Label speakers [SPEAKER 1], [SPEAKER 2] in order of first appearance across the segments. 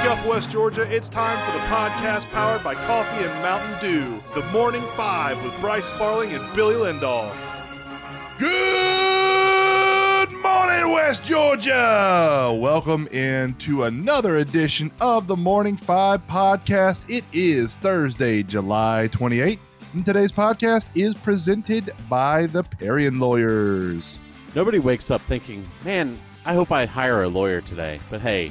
[SPEAKER 1] Wake up, West Georgia. It's time for the podcast powered by Coffee and Mountain Dew. The Morning Five with Bryce Sparling and Billy Lindahl. Good morning, West Georgia. Welcome into another edition of the Morning Five podcast. It is Thursday, July 28th, and today's podcast is presented by the Parian Lawyers.
[SPEAKER 2] Nobody wakes up thinking, man, I hope I hire a lawyer today. But hey,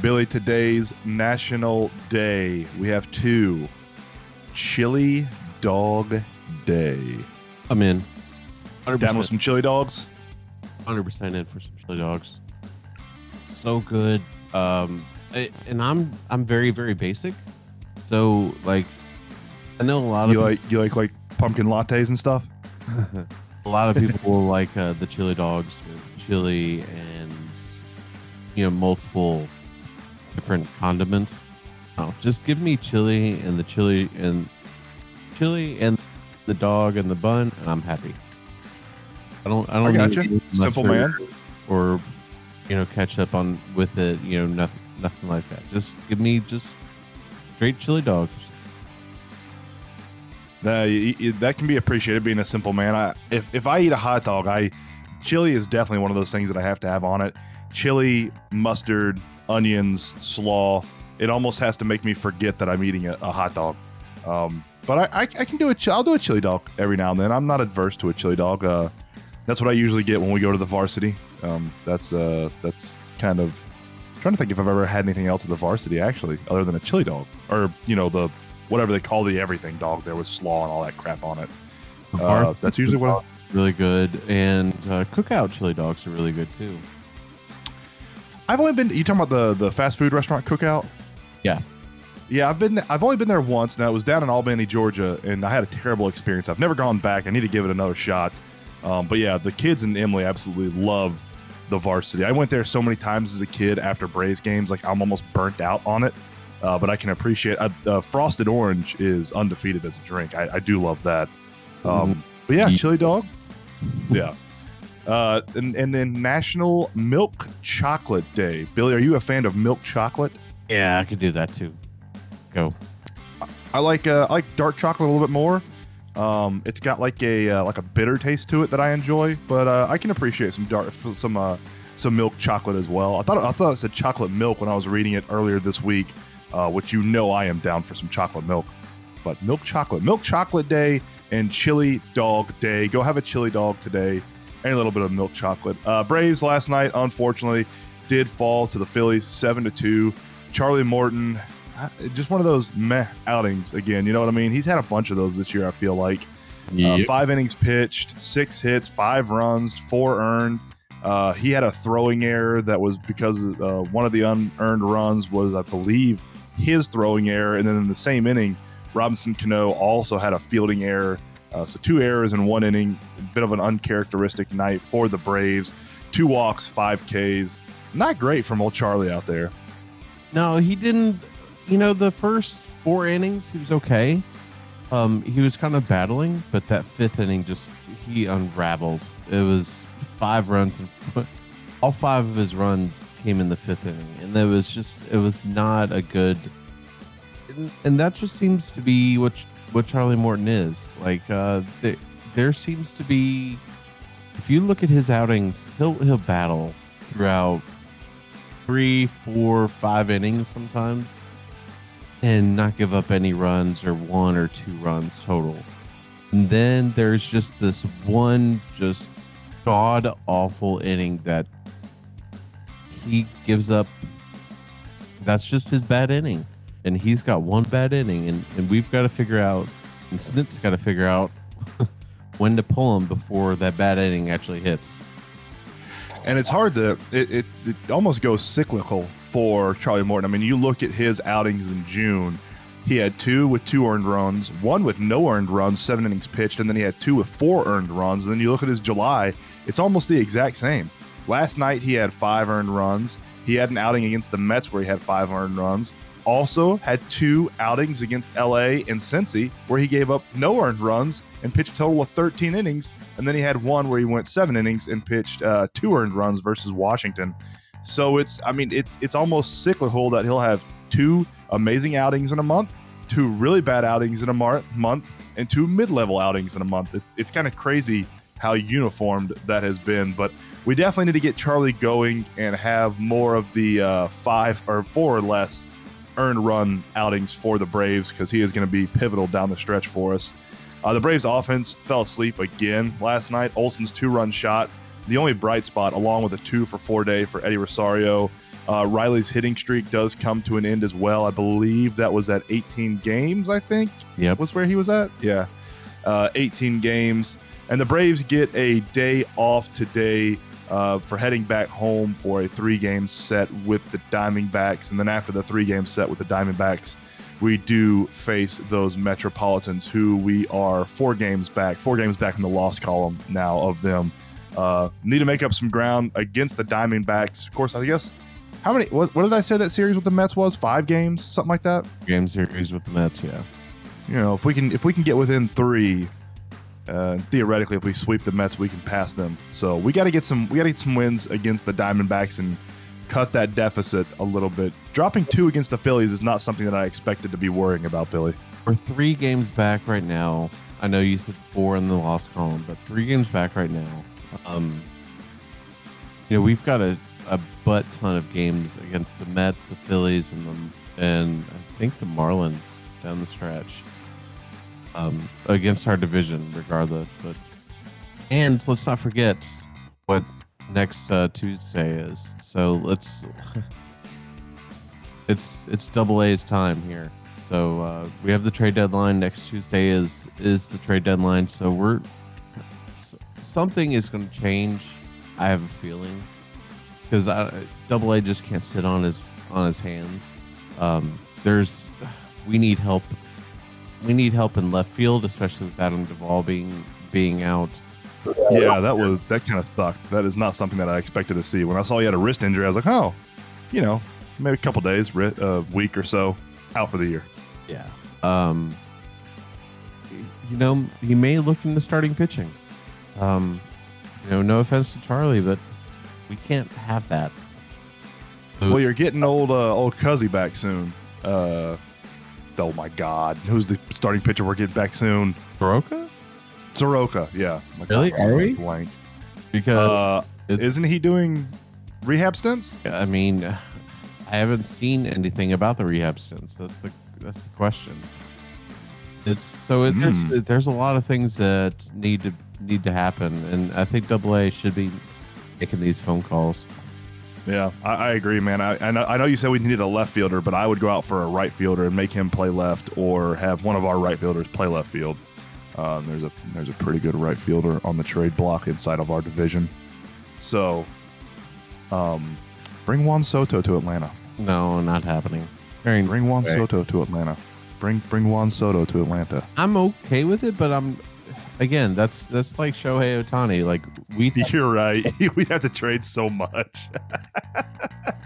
[SPEAKER 1] Billy, today's National Day. We have two Chili Dog Day.
[SPEAKER 2] I'm in. 100%,
[SPEAKER 1] Down with some chili dogs?
[SPEAKER 2] 100% in for some chili dogs. So good. Um, I- and I'm I'm very very basic. So like, I know a lot of
[SPEAKER 1] You like you like like pumpkin lattes and stuff?
[SPEAKER 2] a lot of people will like uh, the chili dogs with chili and you know multiple different condiments. No, just give me chili and the chili and chili and the dog and the bun, and I'm happy. I don't. I don't
[SPEAKER 1] I gotcha.
[SPEAKER 2] any
[SPEAKER 1] Simple
[SPEAKER 2] man. Or you know ketchup on with it. You know nothing. Nothing like that. Just give me just straight chili dogs.
[SPEAKER 1] Y- that can be appreciated being a simple man. I if if I eat a hot dog, I chili is definitely one of those things that I have to have on it. Chili, mustard, onions, slaw. It almost has to make me forget that I'm eating a, a hot dog. Um, but I, I, I can do a I'll do a chili dog every now and then. I'm not adverse to a chili dog. Uh, that's what I usually get when we go to the varsity. Um, that's uh, that's kind of trying to think if I've ever had anything else at the varsity actually, other than a chili dog or you know the whatever they call the everything dog there with slaw and all that crap on it. Uh, that's usually what. I,
[SPEAKER 2] really good, and uh, cookout chili dogs are really good too.
[SPEAKER 1] I've only been. You talking about the the fast food restaurant cookout?
[SPEAKER 2] Yeah.
[SPEAKER 1] Yeah, I've been. I've only been there once. Now it was down in Albany, Georgia, and I had a terrible experience. I've never gone back. I need to give it another shot. Um, but yeah, the kids and Emily absolutely love the varsity. I went there so many times as a kid after Braves games. Like I'm almost burnt out on it. Uh, but I can appreciate. Uh, uh, frosted orange is undefeated as a drink. I, I do love that. Um, but yeah, chili dog. Yeah. Uh, and, and then National Milk Chocolate Day. Billy, are you a fan of milk chocolate?
[SPEAKER 2] Yeah, I could do that too. Go.
[SPEAKER 1] I like uh, I like dark chocolate a little bit more. Um, it's got like a uh, like a bitter taste to it that I enjoy, but uh, I can appreciate some dark some uh, some milk chocolate as well. I thought I thought it said chocolate milk when I was reading it earlier this week, uh, which you know I am down for some chocolate milk. But milk chocolate, milk chocolate day, and chili dog day. Go have a chili dog today, and a little bit of milk chocolate. Uh, Braves last night, unfortunately, did fall to the Phillies seven to two. Charlie Morton uh, just one of those meh outings again. You know what I mean? He's had a bunch of those this year. I feel like uh, five innings pitched, six hits, five runs, four earned. Uh, he had a throwing error that was because uh, one of the unearned runs was, I believe, his throwing error, and then in the same inning, Robinson Cano also had a fielding error. Uh, so two errors in one inning. A bit of an uncharacteristic night for the Braves. Two walks, five Ks. Not great from old Charlie out there.
[SPEAKER 2] No, he didn't. You know, the first four innings, he was okay. Um, he was kind of battling, but that fifth inning just he unraveled. It was five runs, and all five of his runs came in the fifth inning, and it was just it was not a good. And, and that just seems to be what what Charlie Morton is like. Uh, there, there seems to be, if you look at his outings, he'll he'll battle throughout three, four, five innings sometimes, and not give up any runs or one or two runs total. And then there's just this one just god awful inning that he gives up. That's just his bad inning. And he's got one bad inning, and, and we've got to figure out, and Snit's got to figure out when to pull him before that bad inning actually hits.
[SPEAKER 1] and it's hard to it, it, it almost goes cyclical for Charlie Morton. I mean, you look at his outings in June. He had two with two earned runs, one with no earned runs, seven innings pitched, and then he had two with four earned runs. And then you look at his July, it's almost the exact same. Last night he had five earned runs. He had an outing against the Mets where he had five earned runs. Also had two outings against LA and Cincy where he gave up no earned runs and pitched a total of 13 innings. And then he had one where he went seven innings and pitched uh, two earned runs versus Washington. So it's, I mean, it's it's almost cyclical that he'll have two amazing outings in a month, two really bad outings in a mar- month, and two mid-level outings in a month. It's, it's kind of crazy how uniformed that has been, but we definitely need to get Charlie going and have more of the uh, five or four or less earned run outings for the Braves because he is going to be pivotal down the stretch for us. Uh, the Braves offense fell asleep again last night. Olson's two run shot, the only bright spot, along with a two for four day for Eddie Rosario. Uh, Riley's hitting streak does come to an end as well. I believe that was at 18 games, I think.
[SPEAKER 2] Yep.
[SPEAKER 1] Was where he was at? Yeah. Uh, 18 games. And the Braves get a day off today uh, for heading back home for a three game set with the Diamondbacks. And then after the three game set with the Diamondbacks, we do face those Metropolitans, who we are four games back, four games back in the loss column now of them. Uh, need to make up some ground against the Diamondbacks. Of course, I guess how many? What, what did I say that series with the Mets was? Five games, something like that.
[SPEAKER 2] Game series with the Mets, yeah.
[SPEAKER 1] You know, if we can if we can get within three, uh, theoretically, if we sweep the Mets, we can pass them. So we got to get some we got to get some wins against the Diamondbacks and cut that deficit a little bit. Dropping two against the Phillies is not something that I expected to be worrying about, Billy.
[SPEAKER 2] We're three games back right now. I know you said four in the loss column, but three games back right now. Um, you know, we've got a, a butt ton of games against the Mets, the Phillies, and the and I think the Marlins down the stretch. Um, against our division, regardless. But and let's not forget what next uh, Tuesday is. So let's it's it's double A's time here. So uh, we have the trade deadline next Tuesday is is the trade deadline. So we're something is going to change. I have a feeling because double A just can't sit on his on his hands. Um, there's we need help. We need help in left field, especially with Adam Duvall being being out.
[SPEAKER 1] Yeah, that was that kind of sucked. That is not something that I expected to see. When I saw he had a wrist injury, I was like, oh, you know, maybe a couple days, a week or so, out for the year.
[SPEAKER 2] Yeah. Um, you know, he may look into starting pitching. Um, you know, no offense to Charlie, but we can't have that.
[SPEAKER 1] Well, you're getting old, uh, old Cuzzy back soon. Uh, oh my God, who's the starting pitcher we're getting back soon?
[SPEAKER 2] Soroka?
[SPEAKER 1] Soroka. Yeah. My
[SPEAKER 2] Really?
[SPEAKER 1] God,
[SPEAKER 2] Are we?
[SPEAKER 1] Blank.
[SPEAKER 2] Because
[SPEAKER 1] Uh, isn't he doing rehab stints?
[SPEAKER 2] I mean, I haven't seen anything about the rehab stints. That's the that's the question. It's so it, there's
[SPEAKER 1] Hmm.
[SPEAKER 2] there's a lot of things that need to need to happen, and I think Double A should be making these phone calls.
[SPEAKER 1] Yeah, I, I agree, man. I, I know I know you said we needed a left fielder, but I would go out for a right fielder and make him play left, or have one of our right fielders play left field. Um, there's a there's a pretty good right fielder on the trade block inside of our division. So, um, bring Juan Soto to Atlanta.
[SPEAKER 2] No, not happening. Very,
[SPEAKER 1] Bring Juan
[SPEAKER 2] Okay.
[SPEAKER 1] Soto to Atlanta. Bring bring Juan Soto to Atlanta.
[SPEAKER 2] I'm okay with it, but I'm again. That's that's like Shohei Ohtani. Like we, th-
[SPEAKER 1] You're right. We'd have to trade so much.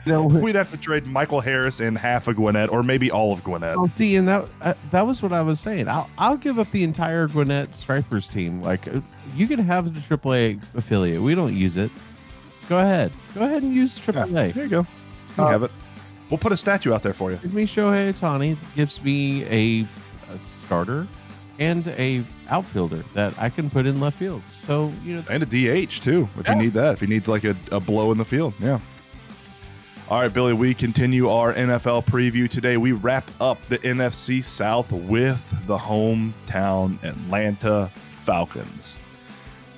[SPEAKER 2] you know,
[SPEAKER 1] We'd have to trade Michael Harris and half of Gwinnett, or maybe all of Gwinnett.
[SPEAKER 2] Oh, see, and that uh, that was what I was saying. I'll I'll give up the entire Gwinnett Stripers team. Like uh, you can have the AAA affiliate. We don't use it. Go ahead. Go ahead and use AAA.
[SPEAKER 1] There you go. You
[SPEAKER 2] Uh,
[SPEAKER 1] have it. We'll put a statue out there for you.
[SPEAKER 2] Give me Shohei Ohtani. Gives me a, a starter and a outfielder that I can put in left field. So you know,
[SPEAKER 1] And a DH too, if
[SPEAKER 2] Yeah.
[SPEAKER 1] you need that. If he needs like a, a blow in the field. Yeah. All right, Billy, we continue our NFL preview today. We wrap up the NFC South with the hometown Atlanta Falcons.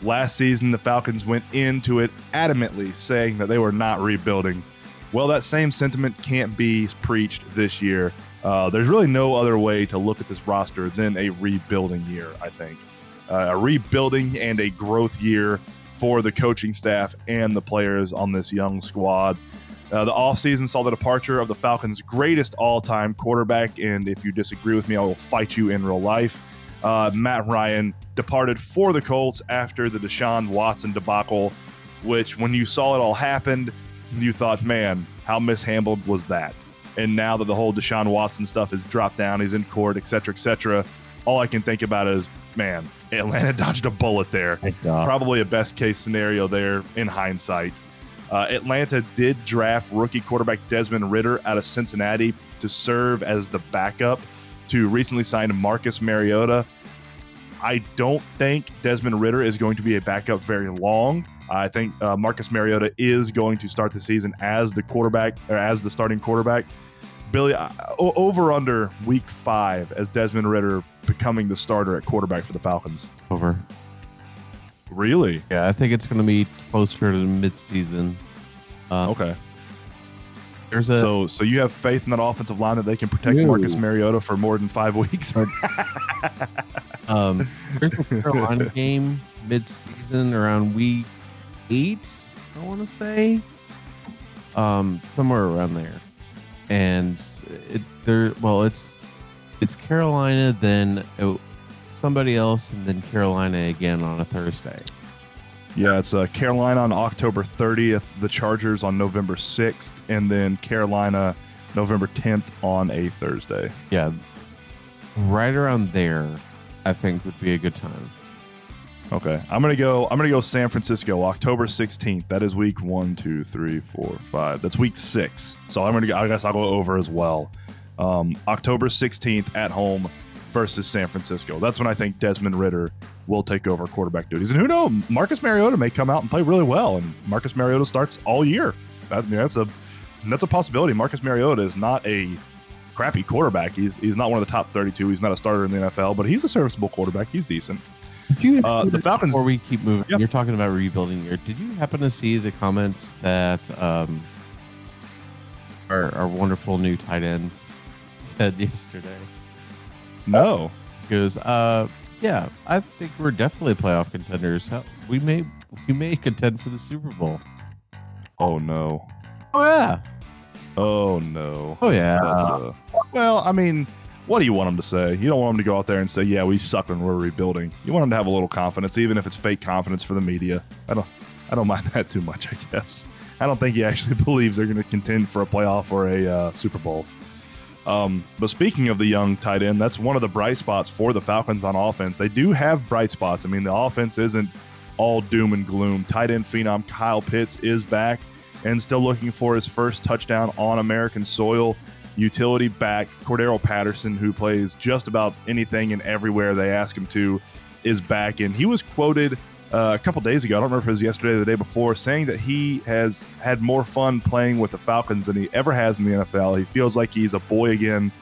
[SPEAKER 1] Last season, the Falcons went into it adamantly saying that they were not rebuilding. Well, that same sentiment can't be preached this year. Uh, there's really no other way to look at this roster than a rebuilding year, I think. Uh, a rebuilding and a growth year for the coaching staff and the players on this young squad. Uh, the offseason saw the departure of the Falcons' greatest all time quarterback, and if you disagree with me, I will fight you in real life. Uh, Matt Ryan departed for the Colts after the Deshaun Watson debacle, which, when you saw it all happen, you thought, man, how mishandled was that? And now that the whole Deshaun Watson stuff has dropped down, he's in court, et cetera, et cetera, all I can think about is, man, Atlanta dodged a bullet there. Probably a best case scenario there in hindsight. Uh, Atlanta did draft rookie quarterback Desmond Ridder out of Cincinnati to serve as the backup to recently signed Marcus Mariota. I don't think Desmond Ridder is going to be a backup very long. I think uh, Marcus Mariota is going to start the season as the quarterback or as the starting quarterback. Billy, uh, over under week five as Desmond Ridder becoming the starter at quarterback for the Falcons.
[SPEAKER 2] Over.
[SPEAKER 1] Really?
[SPEAKER 2] Yeah, I think it's going to be closer to midseason.
[SPEAKER 1] Uh, okay.
[SPEAKER 2] There's a
[SPEAKER 1] so so you have faith in that offensive line that they can protect
[SPEAKER 2] Ew.
[SPEAKER 1] Marcus Mariota for more than five weeks.
[SPEAKER 2] um, there's a Carolina game midseason around week eight. I want to say, um, somewhere around there, and it there. Well, it's it's Carolina, then it, somebody else, and then Carolina again on a Thursday.
[SPEAKER 1] Yeah, it's uh, Carolina on October 30th, the Chargers on November 6th, and then Carolina November 10th on a Thursday.
[SPEAKER 2] Yeah, right around there, I think would be a good time.
[SPEAKER 1] Okay, I'm gonna go. I'm gonna go San Francisco, October 16th. That is week one, two, three, four, five. That's week six. So I'm gonna. I guess I'll go over as well. Um, October 16th at home versus San Francisco. That's when I think Desmond Ridder will take over quarterback duties. And who knows, Marcus Mariota may come out and play really well, and Marcus Mariota starts all year. That's that's a that's a possibility. Marcus Mariota is not a crappy quarterback. He's he's not one of the top 32. He's not a starter in the NFL, but he's a serviceable quarterback. He's decent. Uh, the Falcons?
[SPEAKER 2] Before we keep moving,
[SPEAKER 1] yep.
[SPEAKER 2] you're talking about rebuilding here. Did you happen to see the comment that um, our, our wonderful new tight end said yesterday?
[SPEAKER 1] No.
[SPEAKER 2] He goes, uh, yeah, I think we're definitely playoff contenders. We may we may contend for the Super Bowl.
[SPEAKER 1] Oh no.
[SPEAKER 2] Oh yeah.
[SPEAKER 1] Oh no.
[SPEAKER 2] Oh yeah.
[SPEAKER 1] Uh, well, I mean, what do you want them to say? You don't want them to go out there and say, "Yeah, we suck and we're rebuilding." You want them to have a little confidence, even if it's fake confidence for the media. I don't, I don't mind that too much. I guess. I don't think he actually believes they're going to contend for a playoff or a uh, Super Bowl. Um, but speaking of the young tight end, that's one of the bright spots for the Falcons on offense. They do have bright spots. I mean, the offense isn't all doom and gloom. Tight end phenom Kyle Pitts is back and still looking for his first touchdown on American soil. Utility back Cordarrelle Patterson, who plays just about anything and everywhere they ask him to, is back. And he was quoted uh, a couple days ago, I don't remember if it was yesterday or the day before, saying that he has had more fun playing with the Falcons than he ever has in the NFL. He feels like he's a boy again,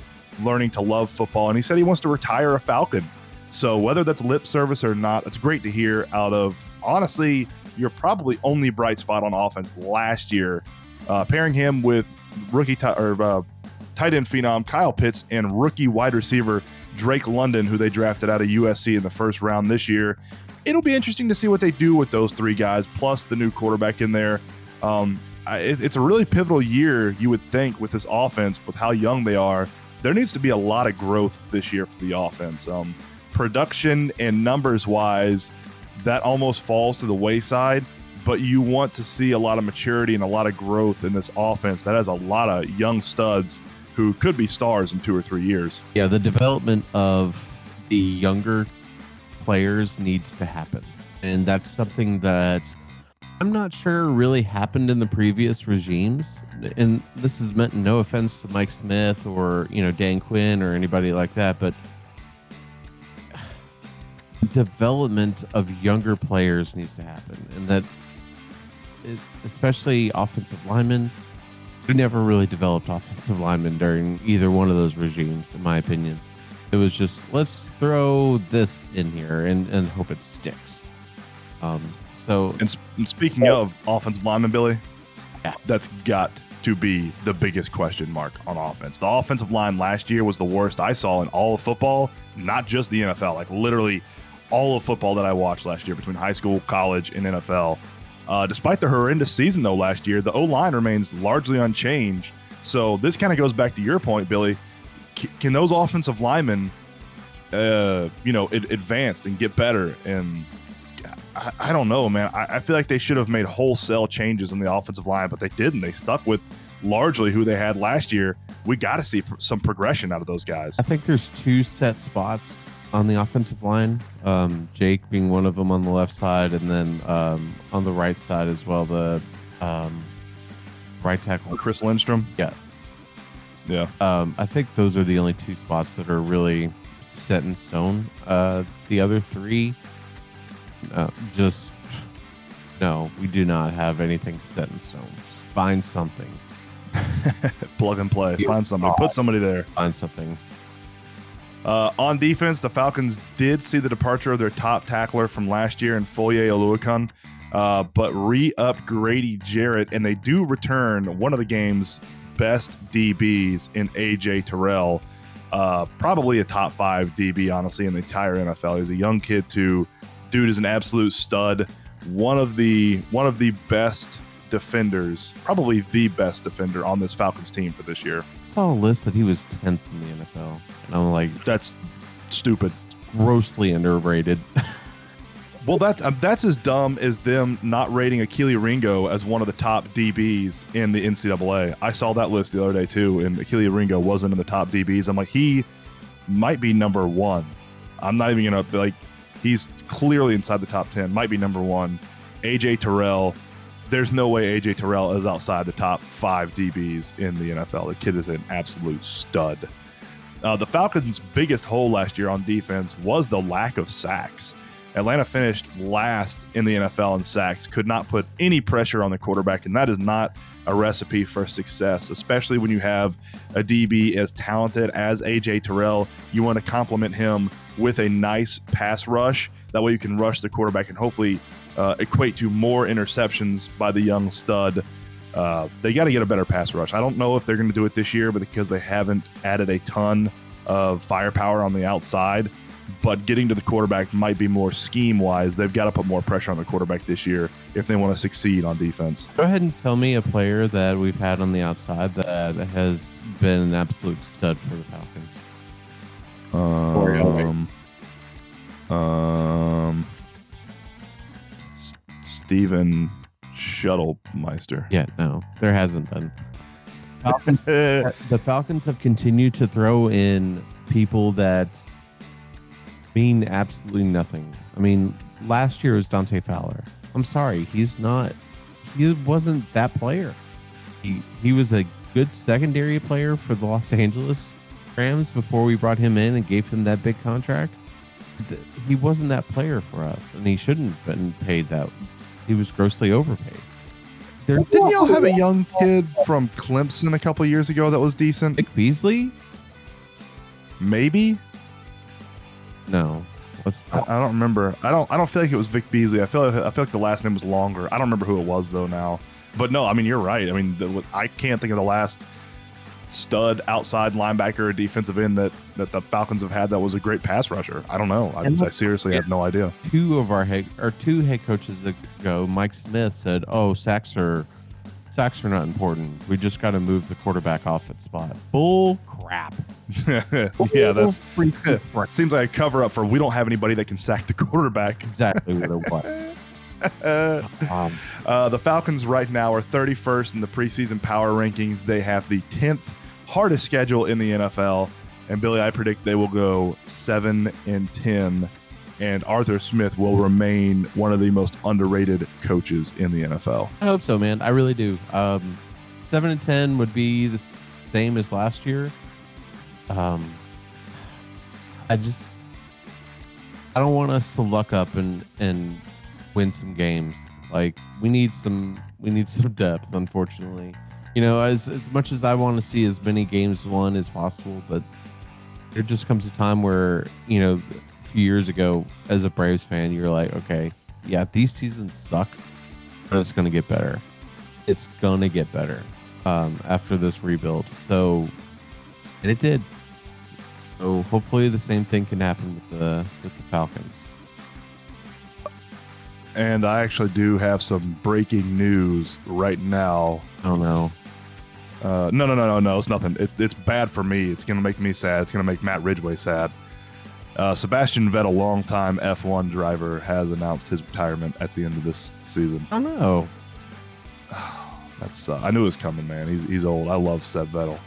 [SPEAKER 1] learning to love football. And he said he wants to retire a Falcon. So whether that's lip service or not, it's great to hear out of, honestly, your probably only bright spot on offense last year. Uh, pairing him with rookie t- or uh, tight end phenom Kyle Pitts and rookie wide receiver Drake London, who they drafted out of USC in the first round this year it'll be interesting to see what they do with those three guys, plus the new quarterback in there. Um, it, it's a really pivotal year, you would think, with this offense, with how young they are. There needs to be a lot of growth this year for the offense. Um, production and numbers wise, that almost falls to the wayside. But you want to see a lot of maturity and a lot of growth in this offense that has a lot of young studs who could be stars in two or three years.
[SPEAKER 2] Yeah, the development of the younger players needs to happen. And that's something that I'm not sure really happened in the previous regimes. And this is meant no offense to Mike Smith or, you know, Dan Quinn or anybody like that, but development of younger players needs to happen. And that, especially offensive linemen, we never really developed offensive linemen during either one of those regimes, in my opinion. It was just let's throw this in here and, and hope it sticks. Um, so
[SPEAKER 1] and, sp- and speaking oh. of offensive lineman, Billy,
[SPEAKER 2] yeah.
[SPEAKER 1] that's got to be the biggest question mark on offense. The offensive line last year was the worst I saw in all of football, not just the NFL. Like literally, all of football that I watched last year between high school, college, and NFL. Uh, despite the horrendous season though last year, the O line remains largely unchanged. So this kind of goes back to your point, Billy. C- can those offensive linemen, uh, you know, ad- advance and get better? And I, I don't know, man. I, I feel like they should have made wholesale changes in the offensive line, but they didn't. They stuck with largely who they had last year. We got to see pr- some progression out of those guys.
[SPEAKER 2] I think there's two set spots on the offensive line. Um, Jake being one of them on the left side, and then um, on the right side as well, the um, right tackle.
[SPEAKER 1] Chris Lindstrom.
[SPEAKER 2] Yes.
[SPEAKER 1] Yeah.
[SPEAKER 2] Um, I think those are the only two spots that are really set in stone. Uh, the other three, uh, just no, we do not have anything set in stone. Just find something.
[SPEAKER 1] Plug and play. Find somebody. Put somebody there.
[SPEAKER 2] Find something.
[SPEAKER 1] Uh, on defense, the Falcons did see the departure of their top tackler from last year in Foye Oluokun, uh, but re-up Grady Jarrett, and they do return one of the game's best DBs in AJ Terrell. Uh, probably a top five DB, honestly, in the entire NFL. He's a young kid too. Dude is an absolute stud. One of the one of the best defenders, probably the best defender on this Falcons team for this year.
[SPEAKER 2] I saw a list that he was 10th in the NFL, and I'm like
[SPEAKER 1] That's stupid.
[SPEAKER 2] grossly underrated.
[SPEAKER 1] Well, that's um, that's as dumb as them not rating Akili Ringo as one of the top DBs in the NCAA. I saw that list the other day too, and Akili Ringo wasn't in the top DBs. I'm like, he might be number one. I'm not even gonna like, he's clearly inside the top ten. Might be number one. AJ Terrell. There's no way AJ Terrell is outside the top five DBs in the NFL. The kid is an absolute stud. Uh, the Falcons' biggest hole last year on defense was the lack of sacks. Atlanta finished last in the NFL in sacks, could not put any pressure on the quarterback, and that is not a recipe for success, especially when you have a DB as talented as AJ Terrell. You want to complement him with a nice pass rush. That way you can rush the quarterback and hopefully uh, equate to more interceptions by the young stud. Uh, they got to get a better pass rush. I don't know if they're going to do it this year, but because they haven't added a ton of firepower on the outside, but getting to the quarterback might be more scheme wise. They've got to put more pressure on the quarterback this year if they want to succeed on defense.
[SPEAKER 2] Go ahead and tell me a player that we've had on the outside that has been an absolute stud for the Falcons.
[SPEAKER 1] Um, um, S- Steven Shuttlemeister.
[SPEAKER 2] Yeah, no, there hasn't been. Falcons, the Falcons have continued to throw in people that mean absolutely nothing. I mean, last year was Dante Fowler. I'm sorry, he's not. He wasn't that player. He he was a good secondary player for the Los Angeles Rams before we brought him in and gave him that big contract. He wasn't that player for us, and he shouldn't have been paid that. He was grossly overpaid. There,
[SPEAKER 1] Didn't y'all have a young kid from Clemson a couple years ago that was decent?
[SPEAKER 2] Nick Beasley?
[SPEAKER 1] Maybe
[SPEAKER 2] No. Let's
[SPEAKER 1] I, I don't remember. I don't. I don't feel like it was Vic Beasley. I feel. Like, I feel like the last name was longer. I don't remember who it was though now. But no, I mean you're right. I mean the, I can't think of the last stud outside linebacker or defensive end that that the Falcons have had that was a great pass rusher. I don't know. I, I seriously have no idea.
[SPEAKER 2] two of our head or two head coaches ago, Mike Smith said, "Oh, sacks are sacks are not important. We just got to move the quarterback off its spot." Bull crap.
[SPEAKER 1] yeah, that's
[SPEAKER 2] Bull freaking crap.
[SPEAKER 1] seems like a cover up for we don't have anybody that can sack the quarterback.
[SPEAKER 2] exactly what it. Um,
[SPEAKER 1] Uh, the Falcons right now are 31st in the preseason power rankings. They have the 10th hardest schedule in the NFL. And Billy, I predict they will go 7 and 10. And Arthur Smith will remain one of the most underrated coaches in the NFL.
[SPEAKER 2] I hope so, man. I really do. Um, seven and ten would be the same as last year. Um, I just I don't want us to luck up and and win some games. Like we need some we need some depth. Unfortunately, you know, as as much as I want to see as many games won as possible, but there just comes a time where you know a few years ago as a Braves fan, you're like, okay, yeah, these seasons suck, but it's going to get better. It's going to get better um, after this rebuild. So, and it did. So hopefully the same thing can happen with the with the Falcons.
[SPEAKER 1] and I actually do have some breaking news right now.
[SPEAKER 2] Oh no.
[SPEAKER 1] Uh, no, no, no, no, no. It's nothing. It, it's bad for me. It's gonna make me sad. It's gonna make Matt Ridgway sad. Uh, Sebastian Vettel, longtime F1 driver, has announced his retirement at the end of this season.
[SPEAKER 2] Oh no.
[SPEAKER 1] That's uh, I knew it was coming, man. He's he's old. I love Seb Vettel.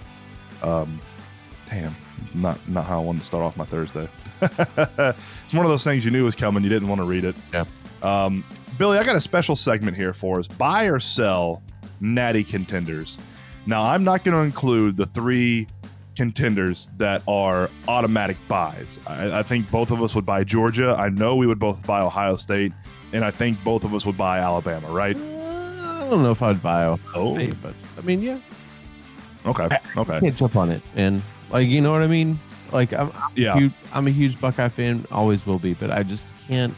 [SPEAKER 1] Um, damn, not not how I wanted to start off my Thursday. it's one of those things you knew was coming. You didn't want to read it.
[SPEAKER 2] Yeah.
[SPEAKER 1] Um, Billy, I got a special segment here for us: buy or sell natty contenders. Now, I'm not going to include the three contenders that are automatic buys. I, I think both of us would buy Georgia. I know we would both buy Ohio State, and I think both of us would buy Alabama. Right?
[SPEAKER 2] Uh, I don't know if I'd buy Ohio
[SPEAKER 1] Oh.
[SPEAKER 2] State, but I mean, yeah,
[SPEAKER 1] Okay.
[SPEAKER 2] I
[SPEAKER 1] Okay.
[SPEAKER 2] can't jump on it. And like, you know what I mean? Like, I'm
[SPEAKER 1] Yeah.
[SPEAKER 2] huge, I'm a huge Buckeye fan, always will be, but I just can't.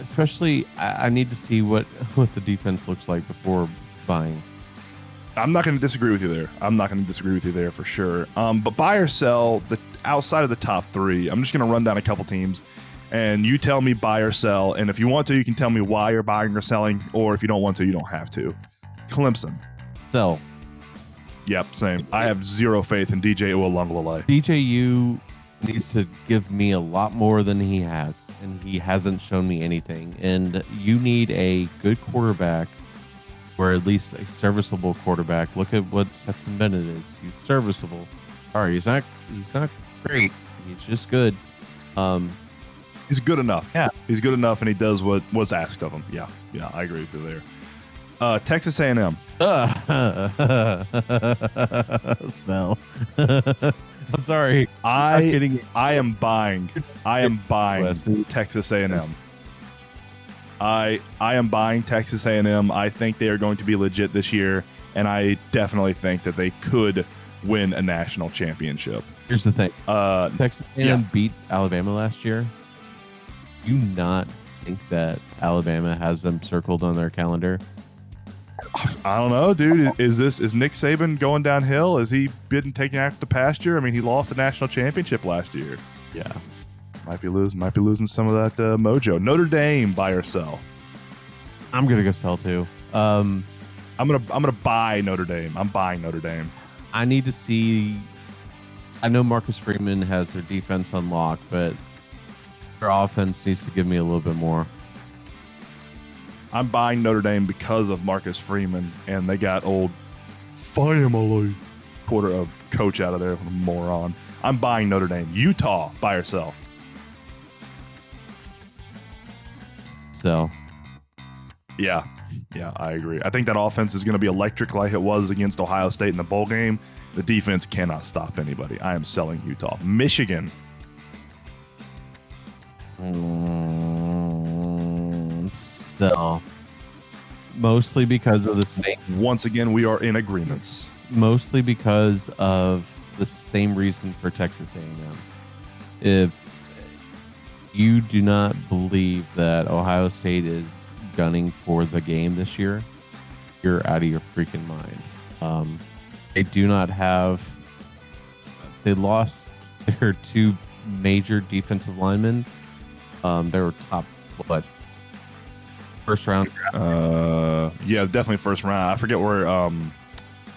[SPEAKER 2] Especially, I, I need to see what what the defense looks like before buying.
[SPEAKER 1] I'm not going to disagree with you there. I'm not going to disagree with you there for sure. Um, but buy or sell the outside of the top three. I'm just going to run down a couple teams, and you tell me buy or sell. And if you want to, you can tell me why you're buying or selling. Or if you don't want to, you don't have to. Clemson.
[SPEAKER 2] So
[SPEAKER 1] Yep, same. I have zero faith in DJ Uiagalelei.
[SPEAKER 2] DJU needs to give me a lot more than he has, and he hasn't shown me anything. And you need a good quarterback, or at least a serviceable quarterback. Look at what Stetson Bennett is. He's serviceable. All right, he's not. He's not great. He's just good. Um,
[SPEAKER 1] He's good enough.
[SPEAKER 2] Yeah.
[SPEAKER 1] he's good enough, and he does what what's asked of him. Yeah, yeah, I agree with you there. Uh, Texas A&M.
[SPEAKER 2] sell. I'm sorry. I'm
[SPEAKER 1] I
[SPEAKER 2] kidding.
[SPEAKER 1] I am buying. I am buying Texas A&M. I I am buying Texas A&M. I think they are going to be legit this year, and I definitely think that they could win a national championship.
[SPEAKER 2] Here's the thing.
[SPEAKER 1] Uh,
[SPEAKER 2] Texas A&M
[SPEAKER 1] Yeah.
[SPEAKER 2] beat Alabama last year. Do you not think that Alabama has them circled on their calendar?
[SPEAKER 1] I don't know, dude. Is this is Nick Saban going downhill? Is he been taken after the pasture? I mean, he lost the national championship last year.
[SPEAKER 2] Yeah.
[SPEAKER 1] Might be losing. Might be losing some of that uh, mojo. Notre Dame buy or sell.
[SPEAKER 2] I'm gonna go sell too. Um,
[SPEAKER 1] I'm gonna I'm gonna buy Notre Dame. I'm buying Notre Dame.
[SPEAKER 2] I need to see. I know Marcus Freeman has their defense on lock, but their offense needs to give me a little bit more.
[SPEAKER 1] I'm buying Notre Dame because of Marcus Freeman, and they got old family quarter of coach out of there, moron. I'm buying Notre Dame. Utah, buy or sell.
[SPEAKER 2] So
[SPEAKER 1] Yeah, yeah, I agree. I think that offense is going to be electric like it was against Ohio State in the bowl game. The defense cannot stop anybody. I am selling Utah. Michigan,
[SPEAKER 2] mm, sell. Mostly because of the same
[SPEAKER 1] once again, we are in agreements.
[SPEAKER 2] mostly because of the same reason for Texas A&M. If you do not believe that Ohio State is gunning for the game this year, you're out of your freaking mind. Um, they do not have. They lost their two major defensive linemen. Um, they were top what first round
[SPEAKER 1] Uh, yeah, definitely first round. I forget where um,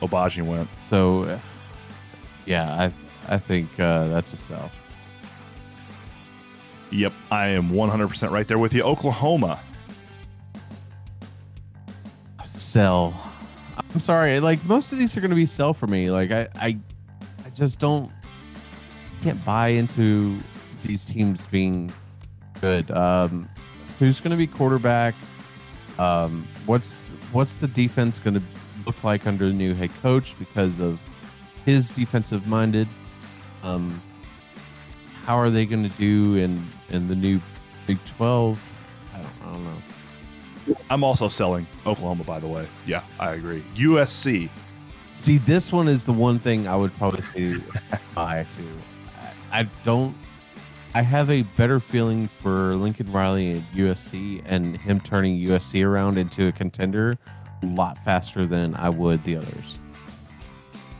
[SPEAKER 1] Obaji went.
[SPEAKER 2] So, yeah, I I think uh, that's a sell.
[SPEAKER 1] Yep, I am 100% right there with you. Oklahoma.
[SPEAKER 2] Sell. I'm sorry. Like most of these are going to be sell for me. Like I, I, I just don't can't buy into these teams being good. Um, who's going to be quarterback? Um, what's what's the defense going to look like under the new head coach because of his defensive minded? Um, how are they going to do in in the new Big Twelve? I don't, I don't know.
[SPEAKER 1] I'm also selling Oklahoma, by the way. Yeah, I agree. USC.
[SPEAKER 2] See, this one is the one thing I would probably say buy to. I, I don't. I have a better feeling for Lincoln Riley at USC and him turning USC around into a contender a lot faster than I would the others.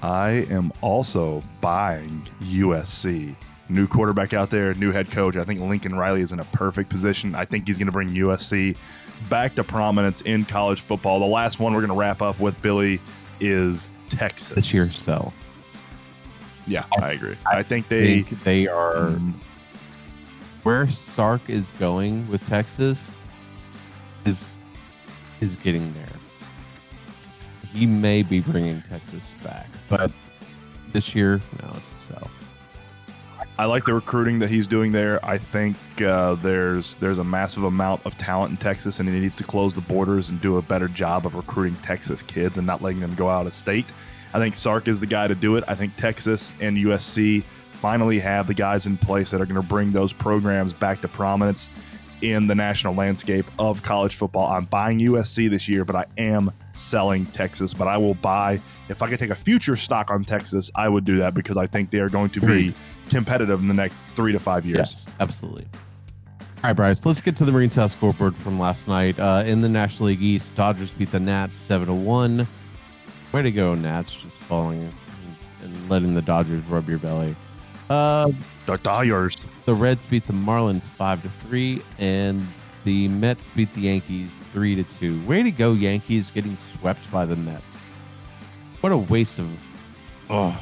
[SPEAKER 1] I am also buying USC. New quarterback out there, new head coach. I think Lincoln Riley is in a perfect position. I think he's going to bring USC back to prominence in college football. The last one we're going to wrap up with Billy is Texas
[SPEAKER 2] this year. So
[SPEAKER 1] Yeah, I agree. I think they.
[SPEAKER 2] think they are
[SPEAKER 1] Mm,
[SPEAKER 2] where Sark is going with Texas is is getting there. He may be bringing Texas back, but this year, no, it's a sell.
[SPEAKER 1] I like the recruiting that he's doing there. I think uh, there's there's a massive amount of talent in Texas, and he needs to close the borders and do a better job of recruiting Texas kids and not letting them go out of state. I think Sark is the guy to do it. I think Texas and USC finally have the guys in place that are going to bring those programs back to prominence in the national landscape of college football. I'm buying USC this year, but I am selling Texas. But I will buy if I could take a future stock on Texas, I would do that because I think they are going to be. Competitive in the next three to five years.
[SPEAKER 2] Yes, absolutely. All right, Bryce, let's get to the Marine South scoreboard from last night. Uh, in the National League East, Dodgers beat the Nats 7 to 1. Way to go, Nats, just falling and letting the Dodgers rub your belly. Uh,
[SPEAKER 1] The Dyers.
[SPEAKER 2] the Reds beat the Marlins 5 to 3, and the Mets beat the Yankees 3 to 2. Way to go, Yankees, getting swept by the Mets. What a waste of.
[SPEAKER 1] Oh.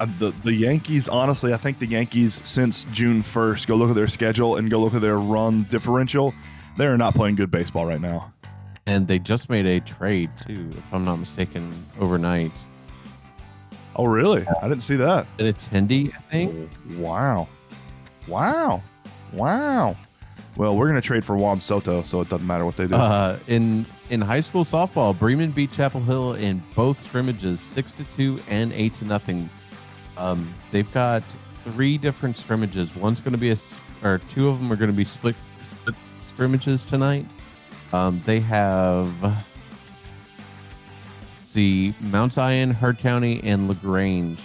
[SPEAKER 1] Uh, the the Yankees, honestly, I think the Yankees since June first, go look at their schedule and go look at their run differential. They are not playing good baseball right now.
[SPEAKER 2] And they just made a trade, too, if I'm not mistaken, overnight.
[SPEAKER 1] Oh, really? I didn't see that.
[SPEAKER 2] Benintendi, I think.
[SPEAKER 1] Wow. Wow. Wow. Well, we're gonna trade for Juan Soto, so it doesn't matter what they do.
[SPEAKER 2] Uh, in in high school softball, Bremen beat Chapel Hill in both scrimmages, six to two and eight to nothing. Um, they've got three different scrimmages. One's going to be a, or two of them are going to be split, split scrimmages tonight. Um, they have see Mount Zion, Heard County, and Lagrange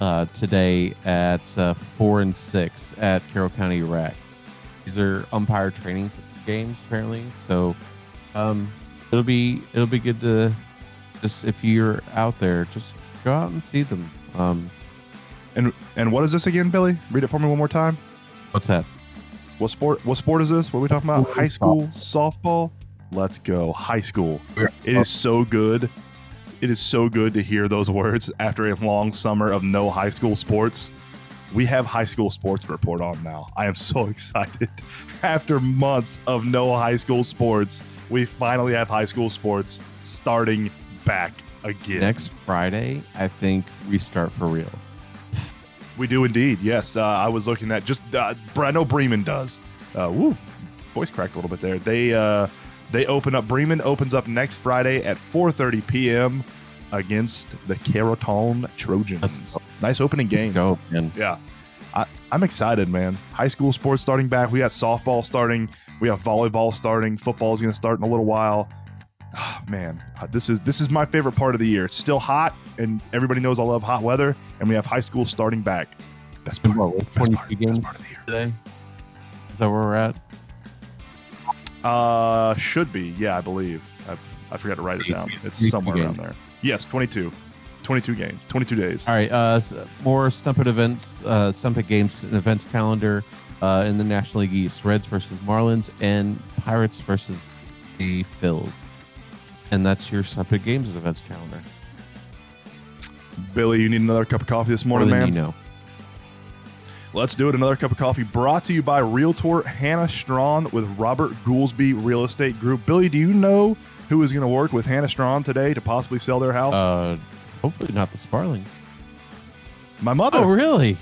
[SPEAKER 2] uh, today at uh, four and six at Carroll County Rec. These are umpire training games apparently, so um, it'll be it'll be good to just if you're out there, just go out and see them. Um,
[SPEAKER 1] and and what is this again, Billy? Read it for me one more time.
[SPEAKER 2] what's that?
[SPEAKER 1] What sport? What sport is this? What are we talking about? High school softball. Let's go high school. It is so good. It is so good to hear those words after a long summer of no high school sports. We have high school sports to report on now. I am so excited. After months of no high school sports, we finally have high school sports starting back again.
[SPEAKER 2] Next Friday, I think we start for real.
[SPEAKER 1] We do indeed. Yes, uh, I was looking at just. Uh, I know Bremen does. Uh, woo, voice cracked a little bit there. They uh, they open up. Bremen opens up next Friday at 4:30 p.m. against the Carrollton Trojans. Nice opening
[SPEAKER 2] Let's
[SPEAKER 1] game.
[SPEAKER 2] go, man.
[SPEAKER 1] Yeah, I, I'm excited, man. High school sports starting back. We got softball starting. We have volleyball starting. Football is going to start in a little while. Ah, man, uh, this is this is my favorite part of the year. It's still hot, and everybody knows I love hot weather. And we have high school starting back. Best part.
[SPEAKER 2] What,
[SPEAKER 1] best part, best
[SPEAKER 2] games
[SPEAKER 1] part of the year.
[SPEAKER 2] today? Is that where we're at?
[SPEAKER 1] Uh, should be. Yeah, I believe. I, I forgot to write it down. It's somewhere around there. Yes, 22. 22 games. 22 days.
[SPEAKER 2] All right. Uh, s- more Stump It events, uh, Stump It games and events calendar uh, in the National League East: Reds versus Marlins and Pirates versus the Phils. And that's your Stump It games and events calendar.
[SPEAKER 1] Billy, you need another cup of coffee this morning, man?
[SPEAKER 2] you know.
[SPEAKER 1] Let's do it. Another cup of coffee brought to you by Realtor Hannah Strawn with Robert Goolsby Real Estate Group. Billy, do you know who is going to work with Hannah Strawn today to possibly sell their house?
[SPEAKER 2] Uh, hopefully not the Sparlings.
[SPEAKER 1] My mother.
[SPEAKER 2] Oh, really?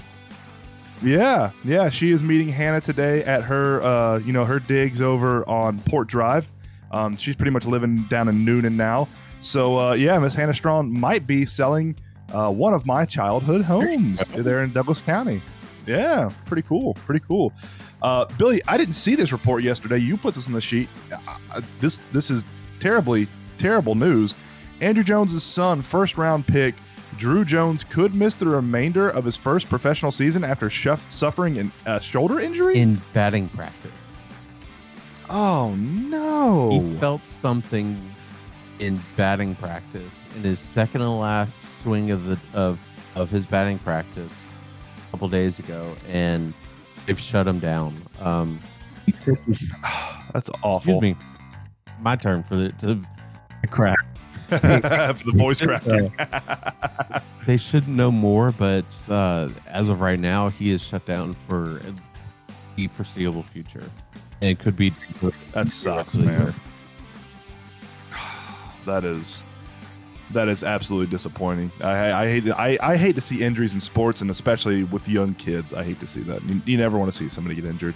[SPEAKER 1] Yeah, yeah. She is meeting Hannah today at her, uh, you know, her digs over on Port Drive. Um, she's pretty much living down in Newnan now. So uh, yeah, Miss Hannah Strawn might be selling uh, one of my childhood homes there in Douglas County. Yeah, pretty cool. Pretty cool. Uh, Billy, I didn't see this report yesterday. You put this on the sheet. Uh, uh, this this is terribly terrible news. Andruw Jones' son, first round pick, Druw Jones, could miss the remainder of his first professional season after shuff- suffering a shoulder injury.
[SPEAKER 2] In batting practice,
[SPEAKER 1] oh no!
[SPEAKER 2] he felt something in batting practice in his second to last swing of the of of his batting practice. A couple days ago, and they've shut him down. Um,
[SPEAKER 1] That's awful.
[SPEAKER 2] excuse me, my turn for the to crack.
[SPEAKER 1] For the voice cracking.
[SPEAKER 2] They should know more, but uh, as of right now, he is shut down for the foreseeable future, and it could be
[SPEAKER 1] that sucks,
[SPEAKER 2] rest of the
[SPEAKER 1] man. That is that is absolutely disappointing. I, I hate I, I hate to see injuries in sports and especially with young kids. I hate to see that. You, you never want to see somebody get injured.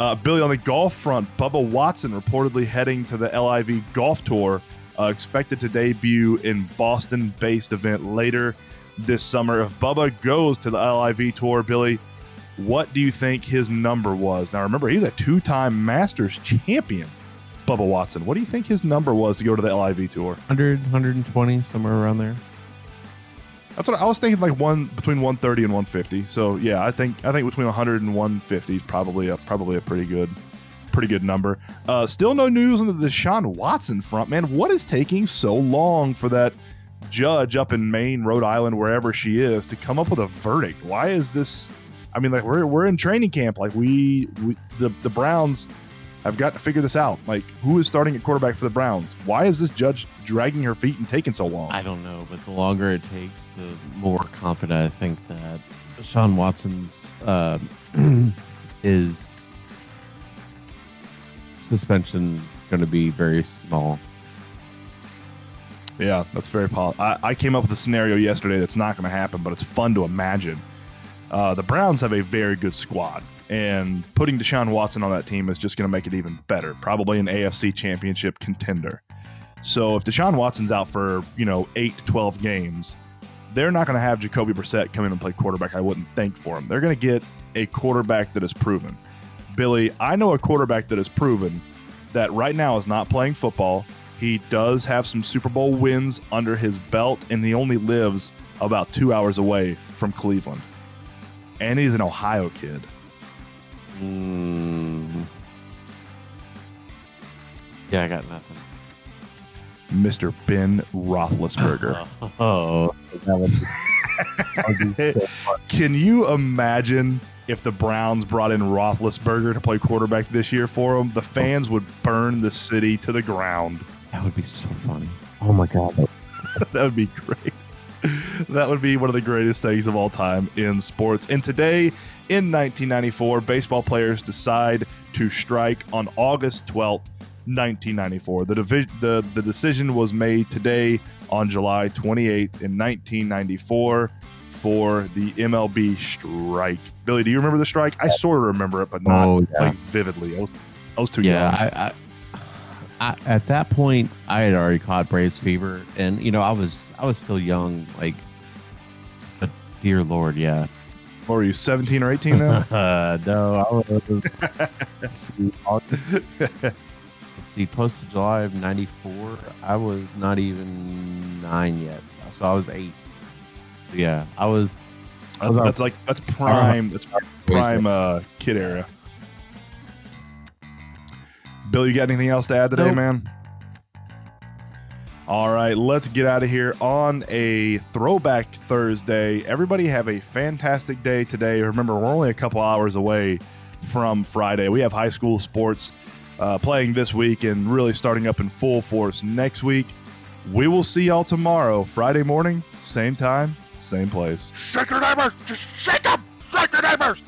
[SPEAKER 1] Uh, Billy on the golf front, Bubba Watson reportedly heading to the LIV Golf Tour, uh, expected to debut in Boston-based event later this summer. If Bubba goes to the LIV Tour, Billy, what do you think his number was? Now remember, he's a two-time Masters champion. Bubba Watson. What do you think his number was to go to the LIV tour?
[SPEAKER 2] 100, 120, somewhere around there.
[SPEAKER 1] That's what I was thinking. Like one between 130 and 150. So yeah, I think I think between 100 and 150 is probably a probably a pretty good pretty good number. Uh, still no news on the Deshaun Watson front, man. What is taking so long for that judge up in Maine, Rhode Island, wherever she is, to come up with a verdict? Why is this? I mean, like we're we're in training camp. Like we, we the the Browns have got to figure this out. Like who is starting at quarterback for the Browns? Why is this judge dragging her feet and taking so long?
[SPEAKER 2] I don't know, but the longer it takes, the more confident I think that Sean Watson's uh, is suspension is going to be very small.
[SPEAKER 1] Yeah, that's very possible. I, I came up with a scenario yesterday that's not going to happen, but it's fun to imagine. Uh, the Browns have a very good squad, and putting Deshaun Watson on that team is just going to make it even better. Probably an AFC Championship contender. So if Deshaun Watson's out for you know eight to twelve games, they're not going to have Jacoby Brissett come in and play quarterback. I wouldn't think for him. They're going to get a quarterback that is proven. Billy, I know a quarterback that is proven that right now is not playing football. He does have some Super Bowl wins under his belt, and he only lives about two hours away from Cleveland. And he's an Ohio kid.
[SPEAKER 2] Mm. Yeah, I got nothing.
[SPEAKER 1] Mr. Ben Roethlisberger.
[SPEAKER 2] Oh, that would be-
[SPEAKER 1] Can you imagine if the Browns brought in Roethlisberger to play quarterback this year for them? The fans would burn the city to the ground.
[SPEAKER 2] that would be so funny.
[SPEAKER 3] Oh my god.
[SPEAKER 1] that would be great. That would be one of the greatest things of all time in sports. And today, in 1994, baseball players decide to strike on August 12th, 1994. The, divi- the, the decision was made today on July 28th in 1994 for the MLB strike. Billy, do you remember the strike? I sort of remember it, but not
[SPEAKER 2] Oh, yeah.
[SPEAKER 1] like vividly. I was, I was too young.
[SPEAKER 2] yeah, I, I, I, at that point, I had already caught Braves fever, and you know, I was I was still young. Like, but dear Lord, yeah.
[SPEAKER 1] What were you, 17 or 18 then?
[SPEAKER 2] uh, no, I was. let's see, let's see, close to July of '94. I was not even nine yet, so I was eight. Yeah, I was.
[SPEAKER 1] That's, that's like that's prime. That's prime uh, kid era. Bill, you got anything else to add today,
[SPEAKER 2] Nope.
[SPEAKER 1] man? All right, let's get out of here on a throwback Thursday. Everybody have a fantastic day today. Remember, we're only a couple hours away from Friday. We have high school sports uh, playing this week and really starting up in full force next week. We will see y'all tomorrow, Friday morning, same time, same place.
[SPEAKER 4] Shake your neighbors! Just shake them! Shake your neighbors!